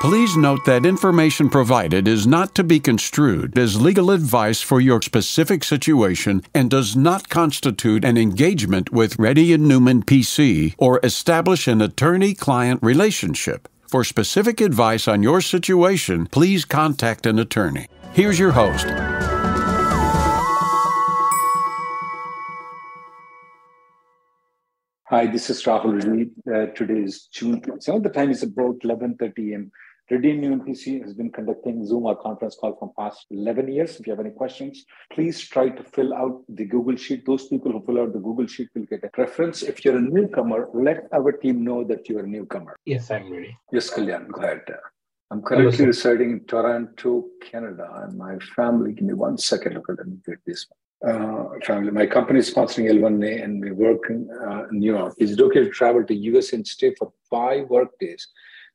Please note that information provided is not to be construed as legal advice for your specific situation and does not constitute an engagement with Reddy and Neumann PC or establish an attorney-client relationship. For specific advice on your situation, please contact an attorney. Here's your host. Hi, this is Rahul Reddy. Uh, today is June 27. The time is about 11.30 a.m. Reddy Neumann PC has been conducting Zoom or conference call from past 11 years. If you have any questions, please try to fill out the Google Sheet. Those people who fill out the Google Sheet will get a reference. If you're a newcomer, let our team know that you're a newcomer. Yes, I'm ready. Yes, Kalyan, go ahead. I'm currently Hello, residing in Toronto, Canada, and my family, give me one second, look at me get this one. Uh, family. My company is sponsoring L1A and we work in uh, New York. Is it okay to travel to US and stay for five work days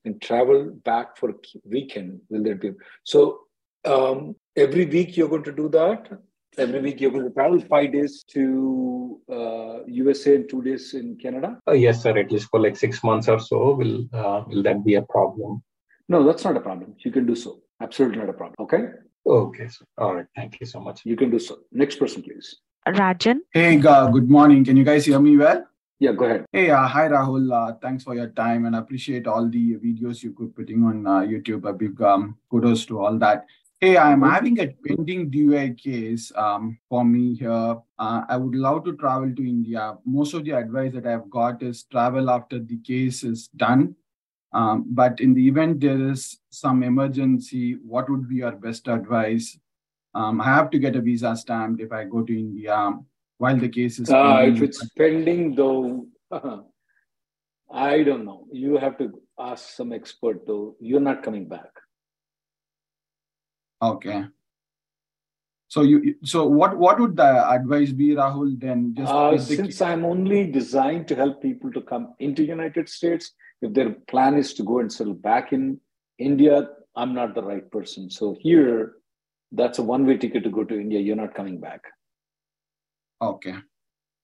and travel back for a weekend will there be so um, every week you're going to do that? Every week you're going to travel five days to uh, usa and two days in canada? Uh, yes sir at least for like six months or so will uh, will that be a problem? No that's not a problem. You can do so. Absolutely not a problem. Okay? Okay so, all right. Thank you so much. You can do so. Next person please. Rajan? Hey uh, good morning. Can you guys hear me well yeah, go ahead. Hey, uh, hi Rahul. Uh, thanks for your time and I appreciate all the videos you could putting on uh, YouTube. A big um, kudos to all that. Hey, I'm having a pending DUI case um, for me here. Uh, I would love to travel to India. Most of the advice that I've got is travel after the case is done. Um, but in the event there is some emergency, what would be your best advice? Um, I have to get a visa stamped if I go to India while the case is uh, if it's pending though i don't know. You have to ask some expert though. You're not coming back. Okay. So you so what what would the advice be rahul then? Just uh, since i'm only designed to help people to come into united states if their plan is to go and settle back in india i'm not the right person. So here that's a one way ticket to go to india. You're not coming back Okay.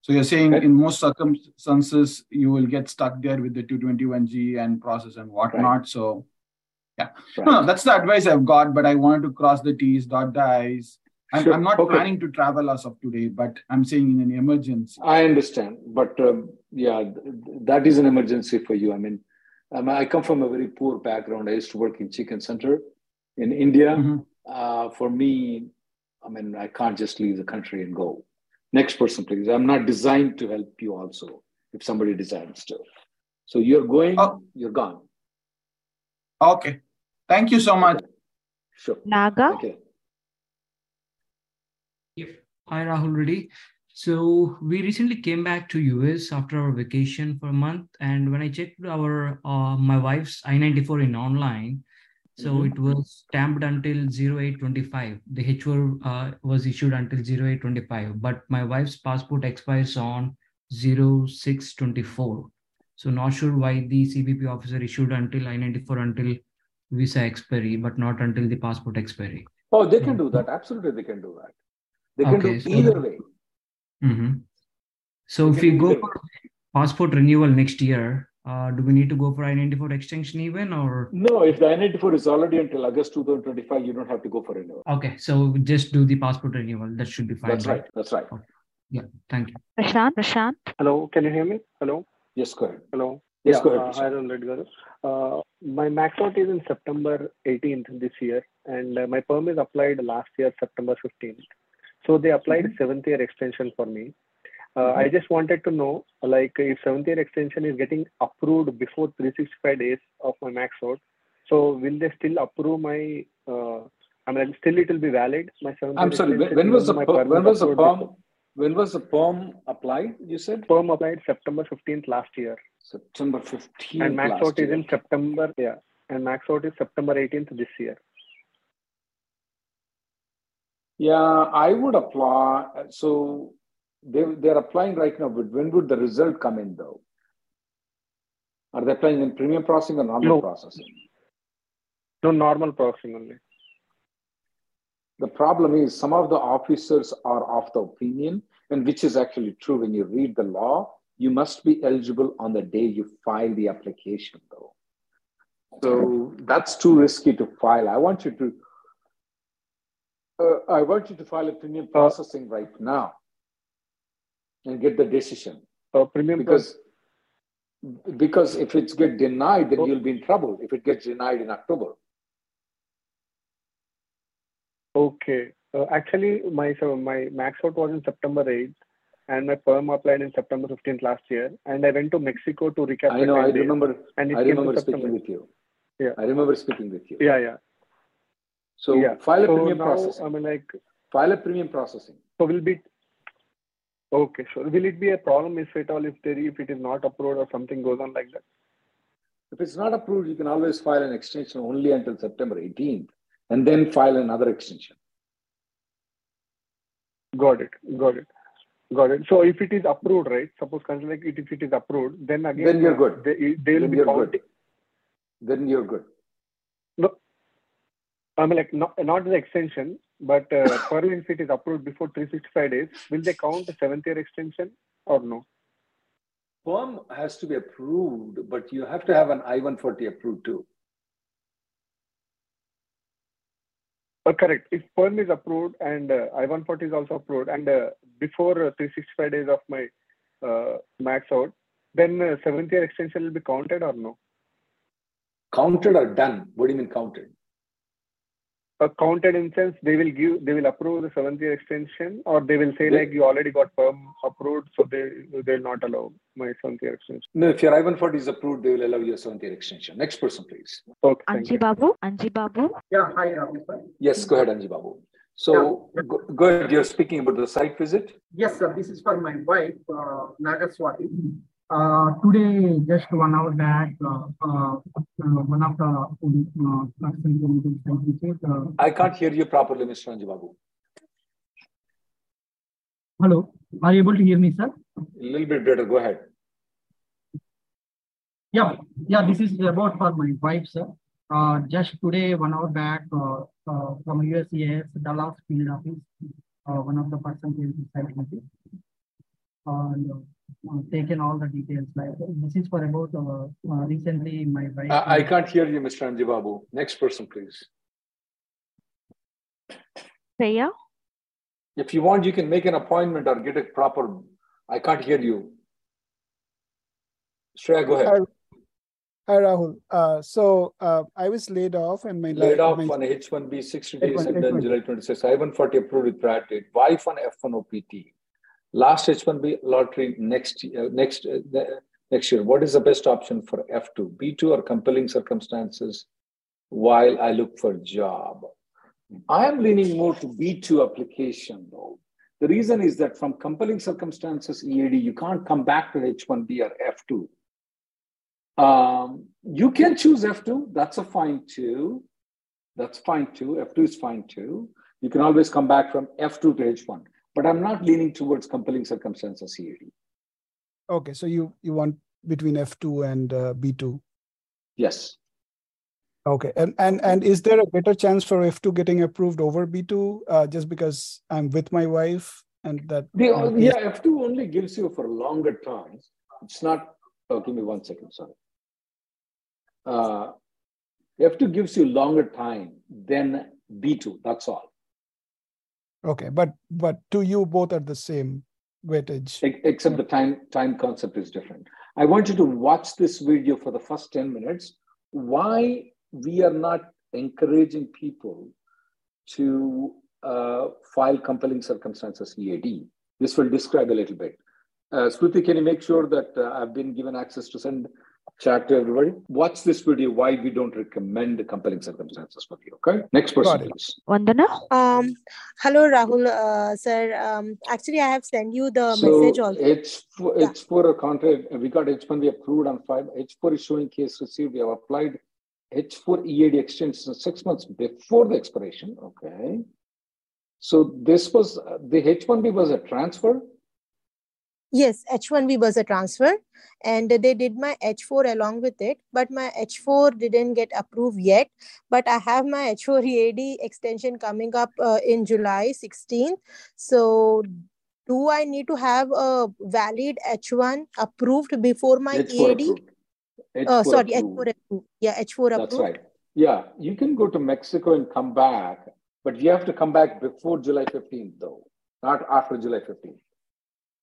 So you're saying in most circumstances you will get stuck there with the 221G and process and whatnot. Right. So yeah, right. no, that's the advice I've got. But I wanted to cross the T's, dot the I's. I'm, sure. I'm not okay. planning to travel as of today, but I'm saying in an emergency. I understand, but um, yeah, that is an emergency for you. I mean, um, I come from a very poor background. I used to work in chicken center in India. Mm-hmm. Uh, for me, I mean, I can't just leave the country and go. Next person, please. I'm not designed to help you also if somebody designs to. So you're going, oh. you're gone. Okay. Thank you so much. Sure. Naga? Okay. Hi, Rahul Reddy. So we recently came back to US after our vacation for a month, and when I checked our uh, my wife's I-94 in online, so mm-hmm. it was stamped until 0825. The H4 uh, was issued until 0825, but my wife's passport expires on 0624. So not sure why the CBP officer issued until I-94 until visa expiry, but not until the passport expiry. Oh, they can do that. Absolutely, they can do that. They can okay, do so, either way. Mm-hmm. So they if we go for passport renewal next year, uh, do we need to go for I-94 extension even or? No, if the I-94 is already until August 2025, you don't have to go for renewal. Okay, so just do the passport renewal. That should be fine. That's right. right. That's right. Okay. Yeah, thank you. Prashant, Prashant. Hello, can you hear me? Hello. Yes, go ahead. Hello. Yes, yeah, go ahead. Uh, hi, uh, my max out is in September 18th this year, and uh, my perm is applied last year, September 15th. So they applied mm-hmm. seventh year extension for me. Uh, I just wanted to know, like, if seventh year extension is getting approved before 365 days of my max out, so will they still approve my? Uh, I mean, still it will be valid. My seventh. I'm sorry. When, was the when was the perm? When was the perm applied? You said perm applied September 15th last year. September 15th. And max out year. is in September. Yeah, and max out is September 18th this year. Yeah, I would apply. So they they're applying right now, but when would the result come in though? Are they applying in premium processing or normal no. processing? No, normal processing only. The problem is some of the officers are of the opinion, and which is actually true when you read the law, you must be eligible on the day you file the application, though. So that's too risky to file. I want you to uh, I want you to file a premium uh, processing right now and get the decision. Uh, premium because because if it's get denied, then oh. you'll be in trouble. If it gets denied in October. Okay. Uh, actually, my so my max out was in September 8th, and my perm applied in September 15th last year. And I went to Mexico to recap. I know. I remember. And I remember speaking with you. Yeah. I remember speaking with you. Yeah, yeah. So yeah. file a so premium now, processing. I mean, like file a premium processing. So will be okay. Sure. Will it be a problem if at all if there if it is not approved or something goes on like that? If it's not approved, you can always file an extension only until September 18th, and then file another extension. Got it. Got it. Got it. So if it is approved, right? Suppose consider like it, if it is approved, then again then you're good. They, they will then be you're counting. good. Then you're good. No, I mean like not not the extension, but uh, per if it is approved before 365 days, will they count the seventh year extension or no? Perm has to be approved, but you have to have an I-140 approved too. Uh, correct. If perm is approved and uh, I-140 is also approved, and uh, before uh, 365 days of my uh, max out, then uh, seventh year extension will be counted or no? Counted or done? What do you mean counted? Counted in sense they will give they will approve the seventh year extension or they will say they, like you already got perm approved so they they'll not allow my seventh year extension. No if your i-140 is approved they will allow your seventh year extension. Next person please. Okay anji babu? Anji babu? Yeah hi Rahul. yes go ahead anji babu. So yeah. go, go ahead you're speaking about the site visit? Yes sir this is for my wife uh, nagaswati uh, today, just one hour back, uh, uh, one of the uh, I can't hear you properly, Mr. Anjibabu. Hello, are you able to hear me, sir? A little bit better. Go ahead. Yeah, yeah. This is about for my wife, sir. Uh, just today, one hour back, uh, uh, from USCIS Dallas field office, uh, one of the person came to site visit. And, taken all the details. Like this is for about uh, uh, recently my wife. I, I can't hear you, Mr. Anjibabu. Next person, please. Freya? If you want, you can make an appointment or get a proper. I can't hear you. Shreya, go ahead. Hi, Rahul. Uh, so uh, I was laid off and my laid off my, on H1B 60 days H1, and then H1. July 26. I-140 approved with priority. Wife on F1 OPT last H1B lottery next year, next uh, next year. What is the best option for F2, B2, or compelling circumstances while I look for job? I am leaning more to B2 application though. The reason is that from compelling circumstances EAD, you can't come back to H1B or F2. Um, you can choose F2. That's a fine too. That's fine too. F2 is fine too. You can always come back from F2 to H1 but I'm not leaning towards compelling circumstances EAD. Okay, so you you want between F2 and uh, B2? Yes. Okay, and and and is there a better chance for F2 getting approved over B2 uh, just because I'm with my wife and that? The, uh, yeah, F2 only gives you for longer terms. It's not. Oh, give me one second. Sorry. Uh, F2 gives you longer time than B2. That's all. Okay, but but to you both are the same weightage. Except the time time concept is different. I want you to watch this video for the first 10 minutes. Why we are not encouraging people to uh, file compelling circumstances EAD. This will describe a little bit. Uh, can you make sure that uh, I've been given access to send chat to everybody. Watch this video why we don't recommend compelling circumstances for you. Okay. Next person, please. Vandana. Um, hello, Rahul, uh, sir. Um, actually, I have sent you the so message also. It's for, yeah. it's for a contract. We got H1 we approved on five. H4 is showing case received. We have applied H4 EAD extension six months before the expiration. Okay. So this was the H1B was a transfer. Yes, H1B was a transfer, and they did my H4 along with it. But my H4 didn't get approved yet. But I have my H4 EAD extension coming up uh, in July 16th. So do I need to have a valid H1 approved before my H4 EAD? approved. Uh, H4 sorry, approved. H4 approved. Yeah, H4 That's right. Yeah, you can go to Mexico and come back, but you have to come back before July 15th, though, not after July 15th.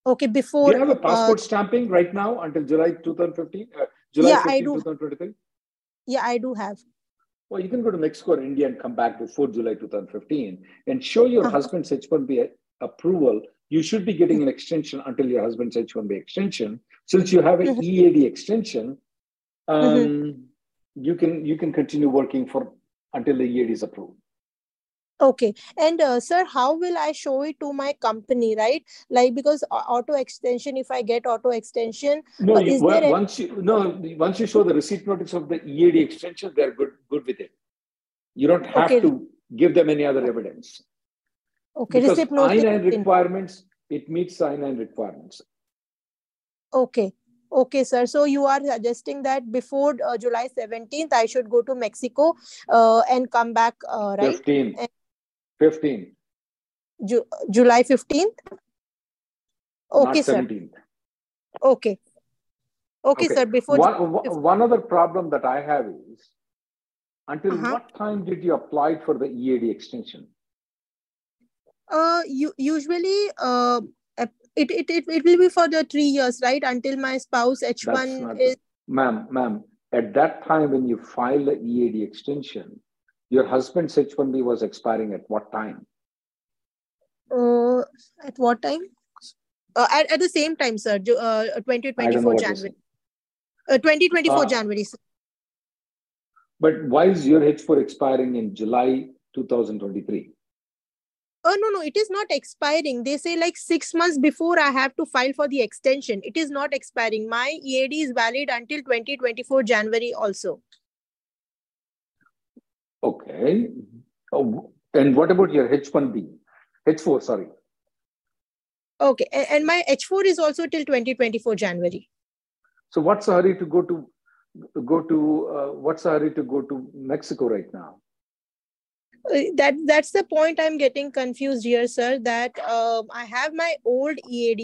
Okay, Do before. you have a uh, passport stamping right now until July 2015? Uh, July Yeah, I do. 2023? yeah, I do have. Well, you can go to Mexico or India and come back before July 2015 and show your Uh-huh. husband's H1B approval. You should be getting an extension until your husband's H1B extension. Since you have an Mhm. EAD extension, um, Mhm. you can you can continue working for until the EAD is approved. Okay. And uh, sir, how will I show it to my company, right? Like because auto extension, if I get auto extension, No, uh, you, is well, once you no once you show the receipt notice of the EAD extension, they're good good with it. You don't have Okay. to give them any other evidence. okay, because receipt notice I-9 in- requirements, it meets the I-9 requirements. Okay. Okay, sir. So you are suggesting that before uh, July 17th, I should go to Mexico uh, and come back, uh, right? 15. And 15, Ju- July 15th? Okay, not sir. 17. Okay. Okay, sir. Before one, July one- other problem that I have is until Uh-huh. what time did you apply for the EAD extension? Uh, you usually uh, it, it it it will be for the three years, right? Until my spouse H That's one not, is ma'am, ma'am, at that time when you file the EAD extension, your husband's H1B was expiring at what time? uh at what time? Uh, at, at the same time, sir. Uh, know 2024 what you're January. Uh, 2024 Ah. January. sir. But why is your H4 expiring in July 2023? Oh no, no, it is not expiring. They say like six months before I have to file for the extension. It is not expiring. My EAD is valid until 2024 January also. Okay. Oh, and what about your H1B? H4, sorry. Okay, and, my H4 is also till 2024 January. So what's the hurry to go to go to uh, what's the hurry to go to Mexico right now? Uh, that that's the point i'm getting confused here sir that um, i have my old ead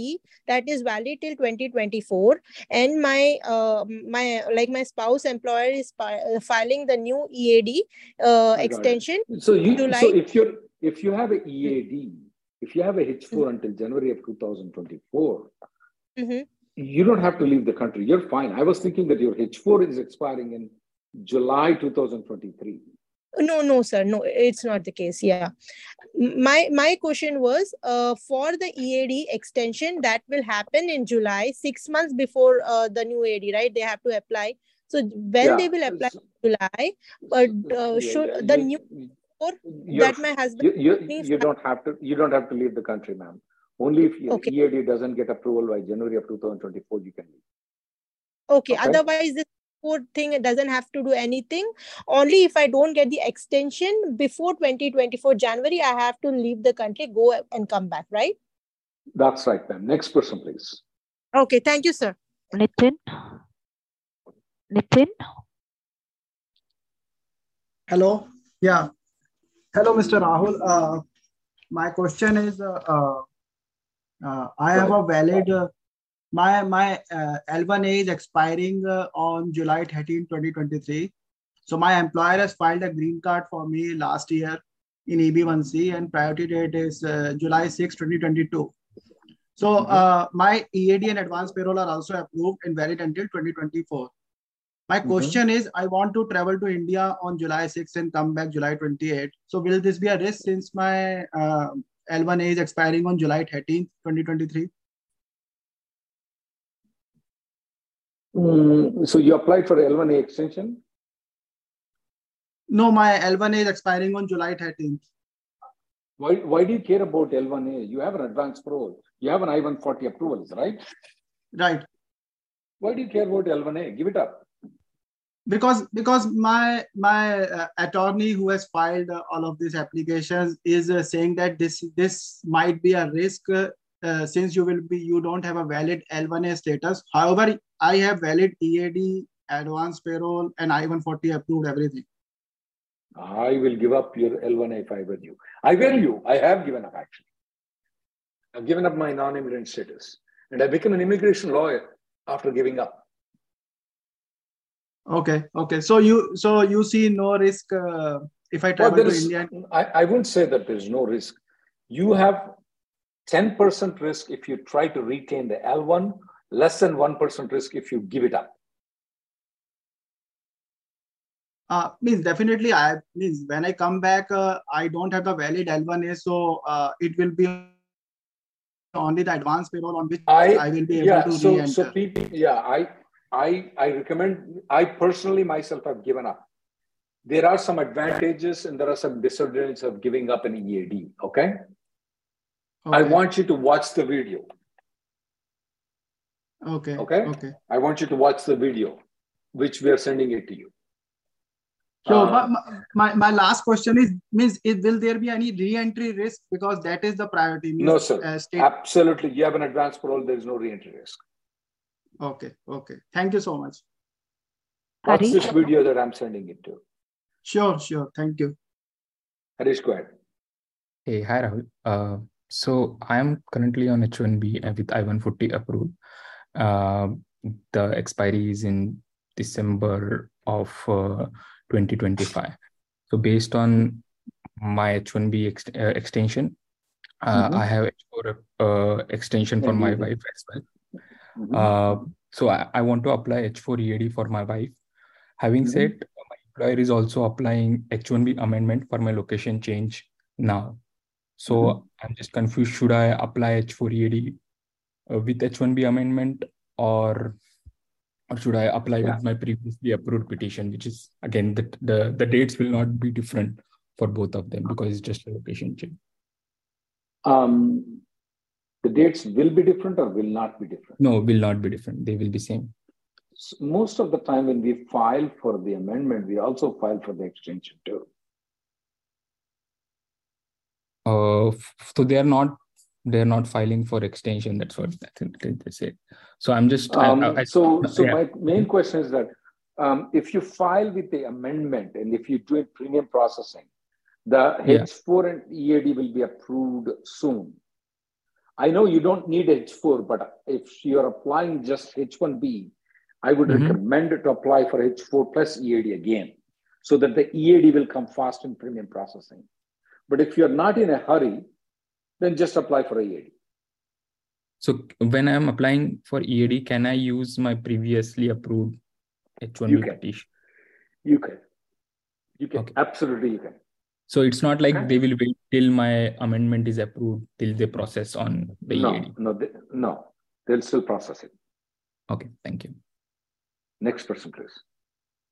that is valid till 2024 and my uh, my like my spouse employer is uh, filing the new ead uh, I got it. extension So you so if you're if you have a EAD, if you have a H4 until January of 2024, Mhm. you don't have to leave the country. You're fine. I was thinking that your H4 is expiring in July 2023. No no sir no it's not the case yeah my my question was uh, for the ead extension that will happen in july six months before uh, the new ead right they have to apply so when Yeah. they will apply in july but uh, should the new or that my husband you, you, you don't have to you don't have to leave the country, ma'am. Only if your Okay. EAD doesn't get approval by January of 2024, you can leave. okay, Okay. otherwise this poor thing it doesn't have to do anything only if i don't get the extension before 2024 january i have to leave the country go and come back right That's right, ma'am. Next person, please. okay thank you sir Nitin? Nitin? Hello. Yeah. Hello, Mr. Rahul. Uh, my question is, uh, uh, uh, I have a valid, uh, my my uh, L1A is expiring uh, on July 13, 2023. So my employer has filed a green card for me last year in EB1C and priority date is uh, July 6, 2022. So uh, my EAD and advanced parole are also approved and valid until 2024. My Mhm. question is, I want to travel to India on July 6 and come back July 28. So will this be a risk since my uh, L1A is expiring on July 13, 2023? Mm, so you applied for L1A extension? No, my L1A is expiring on July 13th. Why, why do you care about L1A? You have an advanced parole. You have an I-140 approvals, right? Right. Why do you care about L1A? Give it up. because because my my uh, attorney who has filed uh, all of these applications is uh, saying that this this might be a risk uh, since you will be you don't have a valid L1A status. However, I have valid EAD, advanced parole, and I-140 approved everything. I will give up your L1A if I were you. I will you. I have given up actually. I've given up my non-immigrant status, and I became an immigration lawyer after giving up. Okay, okay. So you so you see no risk uh, if I travel well, to India. I, I wouldn't say that there's no risk. You have 10% risk if you try to retain the L1, less than 1% risk if you give it up. Uh, means definitely I means when I come back, uh, I don't have the valid L1A, so uh, it will be only the advanced parole on which I, I will be able yeah, to so, re-enter. So people, yeah, I I, I recommend, I personally myself have given up. There are some advantages and there are some disadvantages of giving up an EAD. Okay? Okay. I want you to watch the video. Okay. Okay. Okay. I want you to watch the video, which we are sending it to you. So uh, my, my, my last question is means it, will there be any re-entry risk because that is the priority? Means, no, sir. Uh, state... Absolutely. You have an advance parole. There is no re-entry risk. Okay, okay. Thank you so much. What's this video that I'm sending it to? Sure, sure. Thank you. Harish, go ahead. Hey, hi Rahul. Uh, so I'm currently on H1B with I-140 approved. Uh, the expiry is in December of uh, 2025. So based on my H1B ex- uh, extension, uh, mm-hmm. I have H4 uh, extension for my wife as well. Mm-hmm. Uh, so I, I, want to apply H4 EAD for my wife. Having mm-hmm. said, my employer is also applying H1B amendment for my location change now. So mm-hmm. I'm just confused. Should I apply H4 EAD uh, with H1B amendment or or should I apply yeah. with my previously approved petition, which is again the, the the dates will not be different for both of them because it's just a location change. Um, the dates will be different or will not be different? No, will not be different. They will be same. So most of the time when we file for the amendment, we also file for the extension too. Uh, so they are not they are not filing for extension. That's what I think they say. So I'm just um, I, I, so so yeah. my main question is that um, if you file with the amendment and if you do it premium processing, the H4 yeah. and EAD will be approved soon. I know you don't need H4, but if you're applying just H1B, I would mm-hmm. recommend to apply for H4 plus EAD again so that the EAD will come fast in premium processing. But if you're not in a hurry, then just apply for EAD. So when I'm applying for EAD, can I use my previously approved H1B you can. petition? You can. You can. Okay. Absolutely, you can. So it's not like okay. they will wait till my amendment is approved till they process on the no, EAD. No, they, no, they'll still process it. Okay, thank you. Next person, please.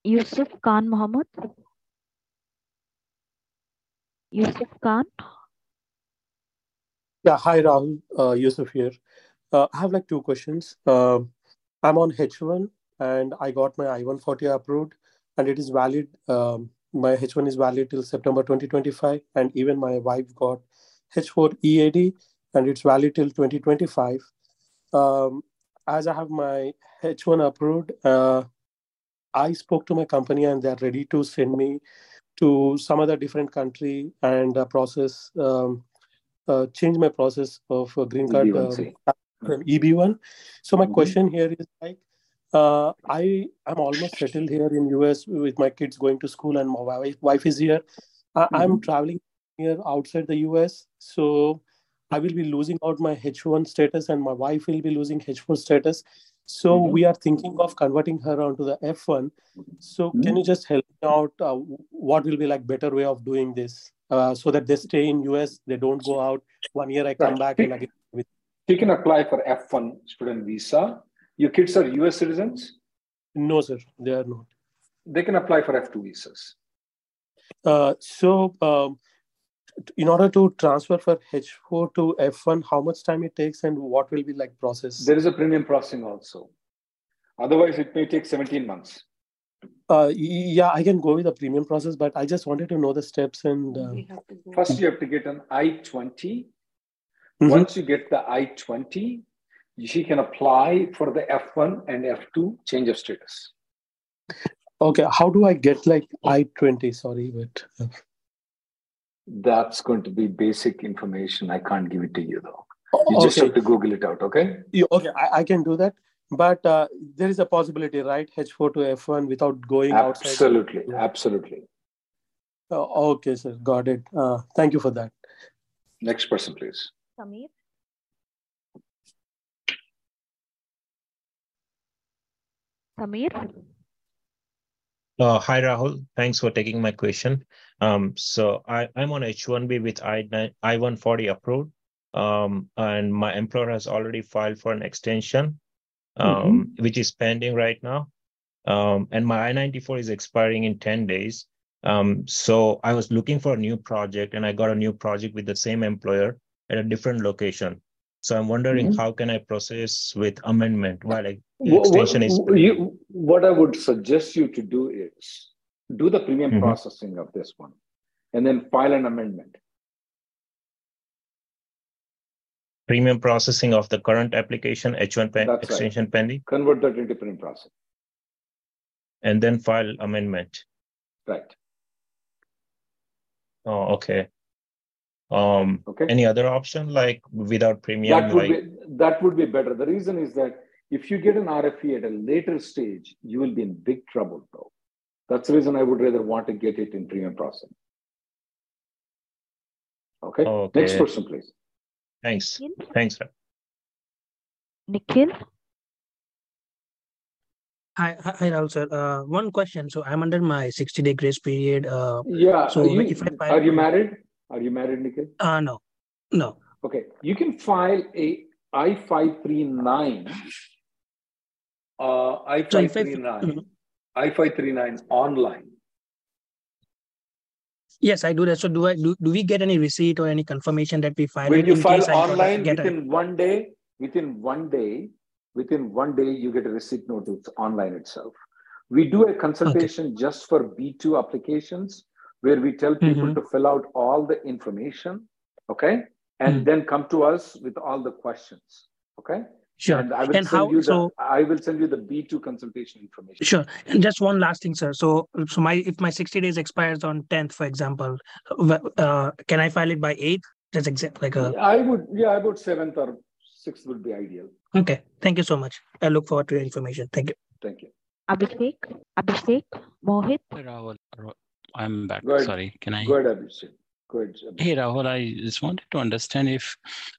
Yusuf Khan Mohammed. Yusuf Khan. Yeah, hi Rahul. Uh, Yusuf here. Uh, I have like two questions. Uh, I'm on H1 and I got my I-140 approved and it is valid um, my H1 is valid till September 2025, and even my wife got H4 EAD, and it's valid till 2025. Um, as I have my H1 approved, uh, I spoke to my company, and they're ready to send me to some other different country and uh, process um, uh, change my process of green card EB1, um, EB1. So my mm-hmm. question here is like uh, I am almost settled here in US with my kids going to school and my wife, wife is here. I, mm-hmm. I'm traveling here outside the US, so I will be losing out my H1 status and my wife will be losing H4 status. So mm-hmm. we are thinking of converting her onto the F1. So mm-hmm. can you just help me out? Uh, what will be like better way of doing this uh, so that they stay in US, they don't go out. One year I come right. back and again. With- you can apply for F1 student visa your kids are US citizens? No, sir, they are not. They can apply for F2 visas. Uh, so, um, in order to transfer for H4 to F1, how much time it takes and what will be like process? There is a premium processing also. Otherwise, it may take 17 months. Uh, yeah, I can go with the premium process, but I just wanted to know the steps and. Uh... First, you have to get an I 20. Mm-hmm. Once you get the I 20, she can apply for the F1 and F2 change of status. Okay, how do I get like I 20? Sorry, but. That's going to be basic information. I can't give it to you though. You okay. just have to Google it out, okay? You, okay, I, I can do that. But uh, there is a possibility right? H4 to f1 without going absolutely, outside. Absolutely uh, okay sir. Got it. Uh, thank you for that. Next person please. Samir samir uh, hi rahul. Thanks for taking my question um, so I, i'm on h1b with i i140 approved um, and my employer has already filed for an extension um, mm-hmm. which is pending right now. Um, and my I-94 is expiring in 10 days. Um, so I was looking for a new project and I got a new project with the same employer at a different location. So I'm wondering mm-hmm. how can I process with amendment while extension what, is. You, what I would suggest you to do is do the premium mm-hmm. processing of this one and then file an amendment. premium processing of the current application H1 pen, extension right. pending. Convert that into premium processing. And then file amendment. Right. Oh, okay. Um, okay. Any other option like without premium? That would, like... be, that would be better. The reason is that if you get an RFE at a later stage, you will be in big trouble though. That's the reason I would rather want to get it in premium processing. Okay. okay. Next person, please. Thanks. Thanks, sir. Nikhil? Hi, hi, Rahul sir. Uh, one question. So I'm under my 60 day grace period. Uh, yeah. So you, if I file, are you married? Are you married, Nikhil? Uh, no, no. Okay. You can file a I-539, uh, I-539, so I-539 online. Yes, I do that. So do I do, do we get any receipt or any confirmation that we filed? When you file online within a... one day, within one day, within one day, you get a receipt notice online itself. We do a consultation okay. just for B2 applications where we tell people mm-hmm. to fill out all the information, okay? And mm-hmm. then come to us with all the questions, okay? Sure. And I will and send how, you the so, I will send you the B2 consultation information. Sure. And just one last thing, sir. So so my if my 60 days expires on 10th, for example, uh, can I file it by 8th? That's exact like a I would yeah, about 7th or 6th would be ideal. Okay. Thank you so much. I look forward to your information. Thank you. Thank you. Abhishek, Abhishek, Mohit. Rahul, I'm back. Sorry. Can I? Go ahead, Abhishek. Good. Hey Rahul, I just wanted to understand if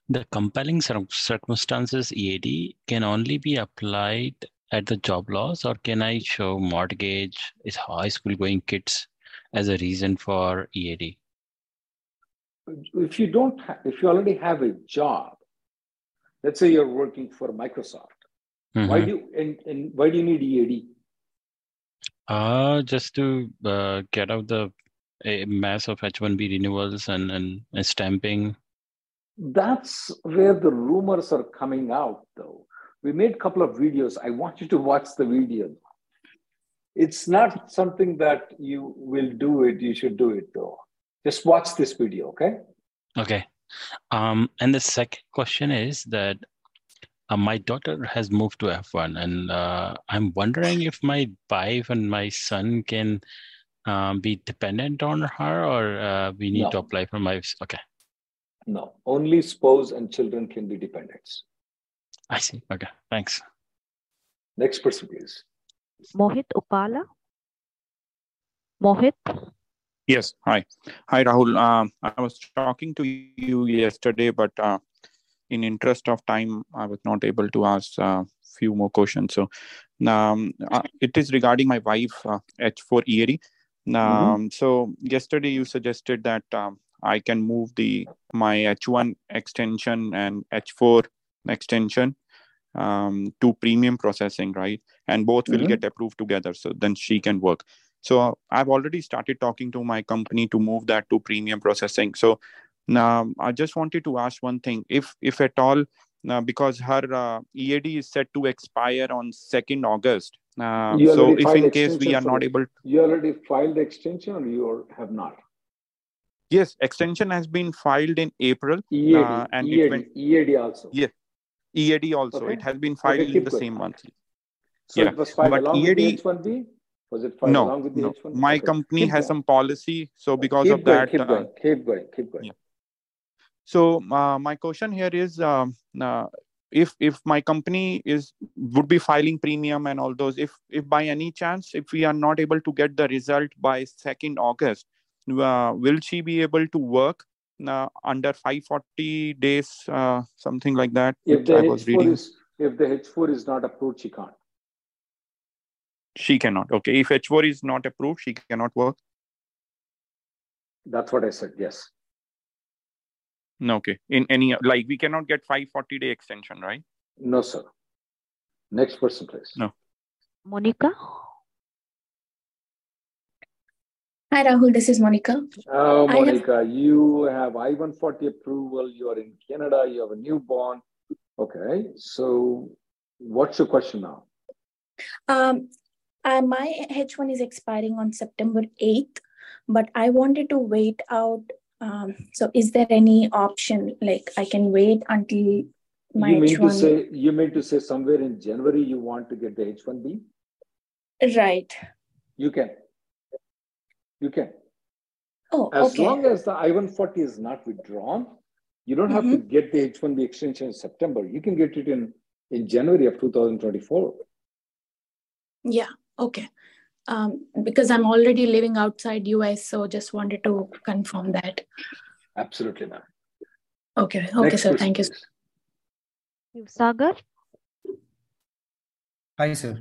the compelling circumstances EAD can only be applied at the job loss, or can I show mortgage, is high school going kids as a reason for EAD? If you don't, ha- if you already have a job, let's say you're working for Microsoft, mm-hmm. why do you and, and why do you need EAD? Uh, just to uh, get out the a mass of H1B renewals and, and, and stamping? That's where the rumors are coming out, though. We made a couple of videos. I want you to watch the video. It's not something that you will do it. You should do it, though. Just watch this video, okay? Okay. Um, and the second question is that uh, my daughter has moved to F1, and uh, I'm wondering if my wife and my son can um, be dependent on her or uh, we need no. to apply for my okay. No only spouse and children can be dependents. I see. Okay thanks. Next person please. Mohit upala? Mohit? Yes hi. Hi rahul. Um, i was talking to you yesterday but uh, in interest of time i was not able to ask a uh, few more questions. So um, uh, it is regarding my wife h4 uh, ead Mm-hmm. Um, mm-hmm. So yesterday you suggested that um, I can move the my H1 extension and H4 extension um, to premium processing, right? And both will mm-hmm. get approved together, so then she can work. So I've already started talking to my company to move that to premium processing. So now I just wanted to ask one thing: if if at all because her uh, EAD is set to expire on 2nd August. Uh, so if in case we are not able, You already filed the extension or you have not? yes, extension has been filed in April. EAD, uh, and EAD, went, EAD also. yeah, EAD also. Okay. It has been filed keep in the going. same month. So yeah, it was filed but along with the EAD, H1B? Was it filed no, along with the no. H1B? My Okay. company Keep has going. some policy, so because Keep of going, that, keep uh, going, keep going, keep going. So uh, my question here is, um, uh, if if my company is would be filing premium and all those, if if by any chance if we are not able to get the result by second August, uh, will she be able to work uh, under 540 days, uh, something like that? If the I was H4 reading. is, if the H4 is not approved, she can't. She cannot. Okay, if H4 is not approved, she cannot work. That's what I said, yes. No, okay. In any like we cannot get 540 day extension, right? No, sir. Next person, please. No. Monica. Hi, Rahul. This is Monica. Oh, I have- Monica, you have I-140 approval. You are in Canada. You have a newborn. Okay, so what's your question now? Um, uh, my H1 is expiring on September 8th, but I wanted to wait out. Um, so, is there any option like I can wait until my you mean to H1? say you mean to say somewhere in January you want to get the H1B? Right. You can. You can. Oh, As okay. long as the I-140 is not withdrawn, you don't have to get the H1B extension in September. You can get it in in January of 2024. Yeah. Okay. Um, because I'm already living outside US, so just wanted to confirm that. Absolutely, ma'am. Okay. Okay, Next sir. person, Thank you. please. Sagar. Hi, sir.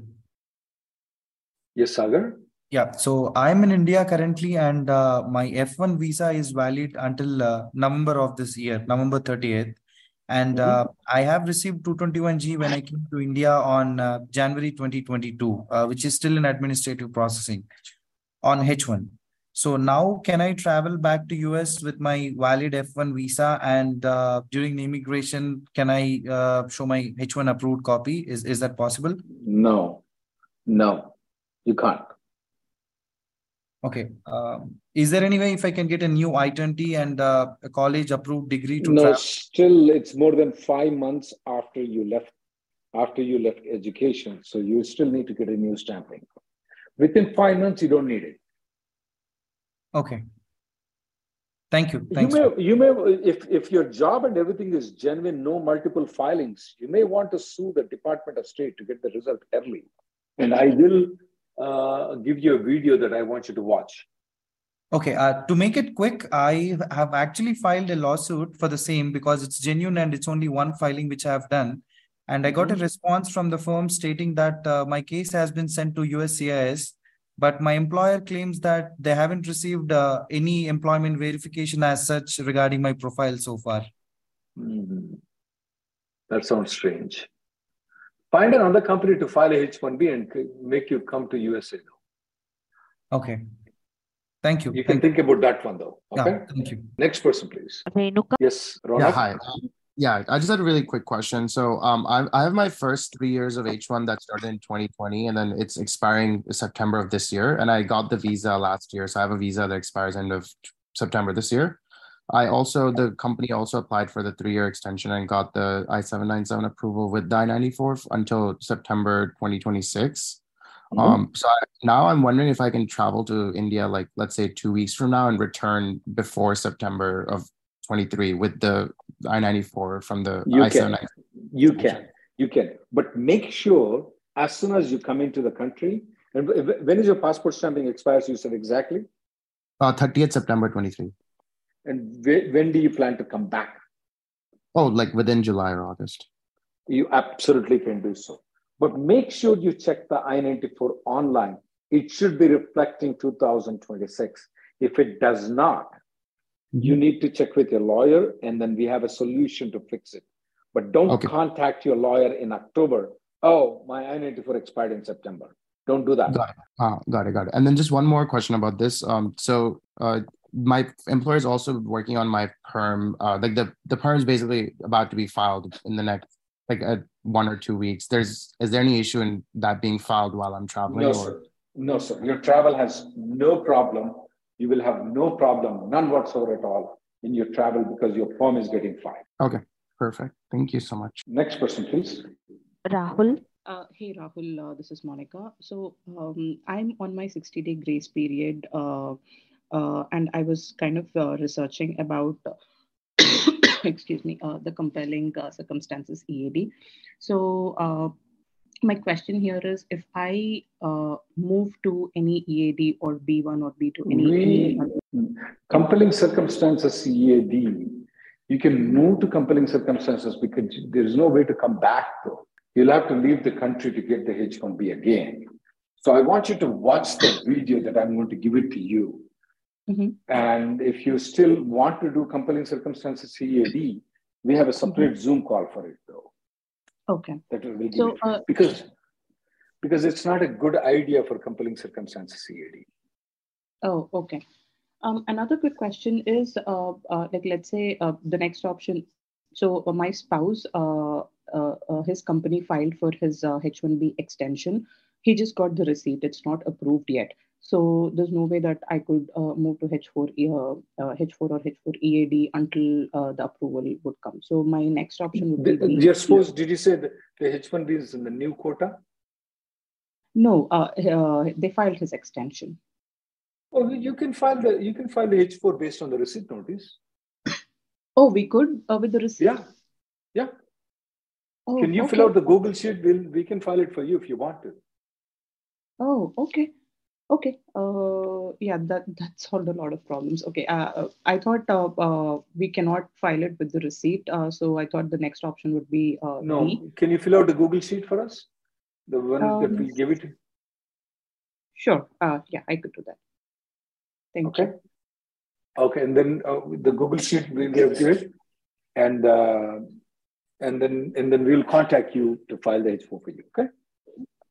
Yes, Sagar. Yeah, so I'm in India currently, and uh, my F1 visa is valid until uh, November of this year, November 30th. And uh, I have received 221G when I came to India on uh, January 2022, uh, which is still in administrative processing on H1. So now, can I travel back to US with my valid F1 visa? And uh, during the immigration, can I uh, show my H1 approved copy? Is is that possible? No, no, you can't. Okay. Um, is there any way if I can get a new I-20 and uh, a college approved degree to No, travel? still it's more than five months after you left after you left education. So you still need to get a new stamping. Within five months, you don't need it. Okay. Thank you. You may, you may, if, if your job and everything is genuine, no multiple filings, you may want to sue the Department of State to get the result early. And I will uh, give you a video that I want you to watch. Okay. Uh, to make it quick, I have actually filed a lawsuit for the same because it's genuine and it's only one filing which I have done. And I got a Mhm. response from the firm stating that uh, my case has been sent to USCIS, but my employer claims that they haven't received uh, any employment verification as such regarding my profile so far. Mhm. That sounds strange. Find another company to file a H-1B and make you come to USA. Now. Okay. Thank you. You can think about that one though. Yeah, Okay. thank you. Next person, please. Yes, Yeah, Ronak. hi. Um, Yeah, I just had a really quick question. So, um, I, I have my first three years of H1 that started in 2020, and then it's expiring September of this year. And I got the visa last year, so I have a visa that expires end of September this year. I also the company also applied for the three year extension and got the I seven nine seven approval with the I ninety four until September 2026. Mhm. Um, so I, now I'm wondering if I can travel to India, like let's say two weeks from now, and return before September of 23 with the I-94 from the You I-79. can. You can. You can. But make sure as soon as you come into the country, and wh- wh- when is your passport stamping expires? You said exactly. Uh, 30th September 23. And wh- when do you plan to come back? Oh, like within July or August. You absolutely can do so. But make sure you check the I 94 online. It should be reflecting 2026. If it does not, you need to check with your lawyer and then we have a solution to fix it. But don't Okay. contact your lawyer in October. Oh, my I 94 expired in September. Don't do that. Got it. Uh, got it. Got it. And then just one more question about this. Um, so uh, my employer is also working on my perm. Uh, like the the perm is basically about to be filed in the next like a one or two weeks. There's is there any issue in that being filed while I'm traveling? No, or? sir. No, sir. Your travel has no problem. You will have no problem, none whatsoever at all in your travel because your perm is getting filed. Okay, perfect. Thank you so much. Next person, please. Rahul. Uh, hey Rahul, uh, this is Monica. So um, I'm on my 60 day grace period, uh, uh, and I was kind of uh, researching about, excuse me, uh, the compelling uh, circumstances EAD. So uh, my question here is, if I uh, move to any EAD or B1 or B2, any, any We, compelling circumstances EAD, you can move to compelling circumstances because there is no way to come back though. You'll have to leave the country to get the H1B again. So I want you to watch the video that I'm going to give it to you. Mhm. And if you still want to do compelling circumstances EAD, we have a separate Zoom call for it though. Okay. That will be So, uh, because because it's not a good idea for compelling circumstances EAD. Oh, okay. Um, another quick question is, uh, uh, like, let's say uh, the next option. So uh, my spouse, uh, uh, uh, his company filed for his uh, H-1B extension. He just got the receipt. It's not approved yet. So there's no way that I could uh, move to H4, E- uh, uh, H4 or H4 EAD until uh, the approval would come. So my next option would be. The- the- You're supposed, did you say that the H1B is in the new quota? No, uh, uh, they filed his extension. Oh, you can file the, you can file the H4 based on the receipt notice. Oh, we could uh, with the receipt. Yeah, yeah. Oh, Can you okay. fill out the Google sheet? We'll, we can file it for you if you want to. Oh, okay. Okay. Uh, yeah, that that solved a lot of problems. Okay. Uh, uh, I thought uh, uh, we cannot file it with the receipt. Uh, so I thought the next option would be uh, No, B. can you fill out the Google sheet for us? The one that we give it? Sure. Uh, yeah, I could do that. Thank Okay. Okay, and then uh, the Google sheet we'll give it, and uh, and then and then we'll contact you to file the H4 for you. Okay.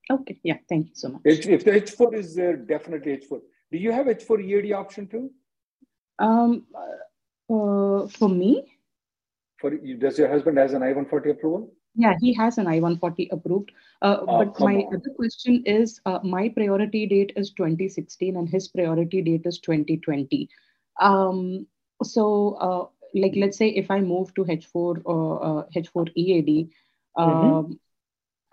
Okay. Yeah. Thank you so much. H, if the H4 is there, definitely H4. Do you have H4 EAD option too? Um, uh, uh, for me, For you, does your husband has an I-140 approval? Yeah, he has an I-140 approved. Uh, Oh, but my on. other question is, uh, my priority date is 2016 and his priority date is 2020. Um, so, uh, like, let's say if I move to H4 or uh, H4 EAD, um, Mm-hmm.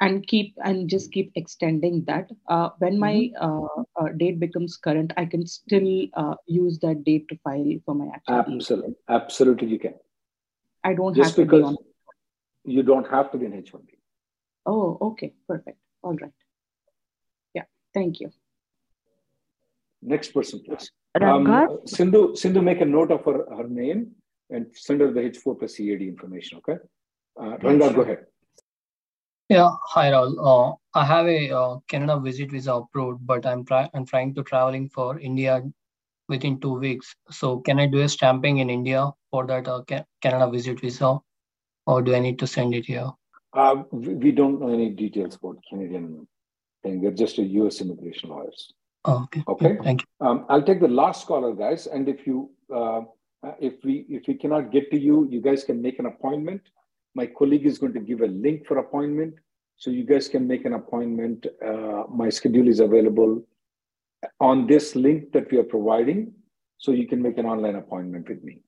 And keep and just keep extending that. Uh, when my Mm-hmm. uh, uh, date becomes current, I can still uh, use that date to file for my actual EAD. Absolutely, absolutely, you can. I don't Just have to be because on. you don't have to be an H1B. Oh, okay, perfect. All right. Yeah, thank you. Next person, please. Ranga? Um, Sindhu, Sindhu, make a note of her, her name and send her the H4 plus EAD information. Okay. Uh, Ranga, go ahead. Yeah, hi Rahul. Uh, I have a uh, Canada visit visa approved, but I'm trying I'm trying to traveling for India within two weeks. So can I do a stamping in India for that uh, Ca- Canada visit visa, or do I need to send it here? Uh, we, don't know any details about Canadian thing. We're just a US immigration lawyers. Oh, okay. Okay. Thank you. Um, I'll take the last caller, guys. And if you, uh, if we, if we cannot get to you, you guys can make an appointment. My colleague is going to give a link for appointment, so you guys can make an appointment. Uh, my schedule is available on this link that we are providing, so you can make an online appointment with me.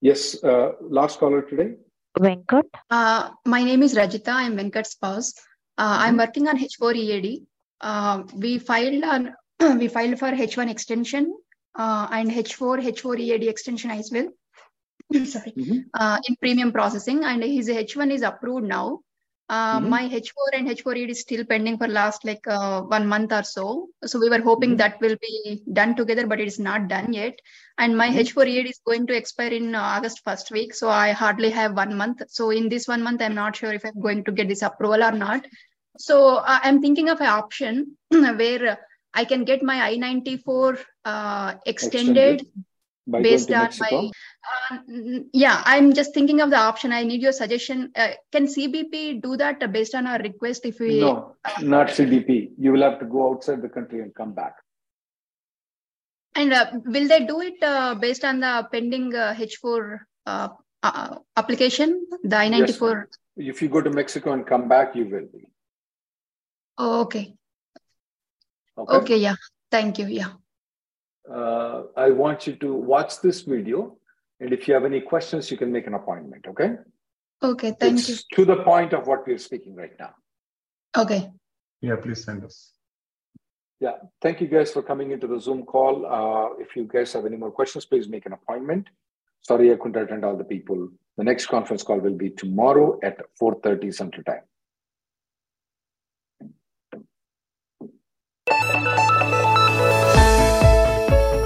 Yes, uh, last caller today. Venkat. Uh, my name is Rajita. I'm Venkat's spouse. Uh, I'm working on H4 EAD. Uh, we filed on we filed for H1 extension uh, and H4 H4 EAD extension as well. Sorry, uh, in premium processing, and his H1 is approved now. Uh, Mhm. My H4 and H4 EAD is still pending for last like uh, one month or so. So we were hoping Mhm. that will be done together, but it is not done yet. And my Mhm. H4 EAD is going to expire in uh, August first week, so I hardly have one month. So in this one month, I'm not sure if I'm going to get this approval or not. So uh, I'm thinking of an option where I can get my I-94 uh, extended by based on Mexico. my uh, yeah i'm just thinking of the option i need your suggestion uh, can cbp do that uh, based on our request if we No, not CBP. You will have to go outside the country and come back. And uh, will they do it uh, based on the pending uh, H4 uh, uh, application, the i-94 Yes. If you go to Mexico and come back, you will be. Oh, okay. Okay. Okay. Yeah. Thank you. Yeah. Uh, I want you to watch this video, and if you have any questions, you can make an appointment. Okay. Okay. Thank it's you. to the point of what we're speaking right now. Okay. Yeah, please send us. Yeah. Thank you guys for coming into the Zoom call. Uh, if you guys have any more questions, please make an appointment. Sorry, I couldn't attend all the people. The next conference call will be tomorrow at 4:30 Central Time.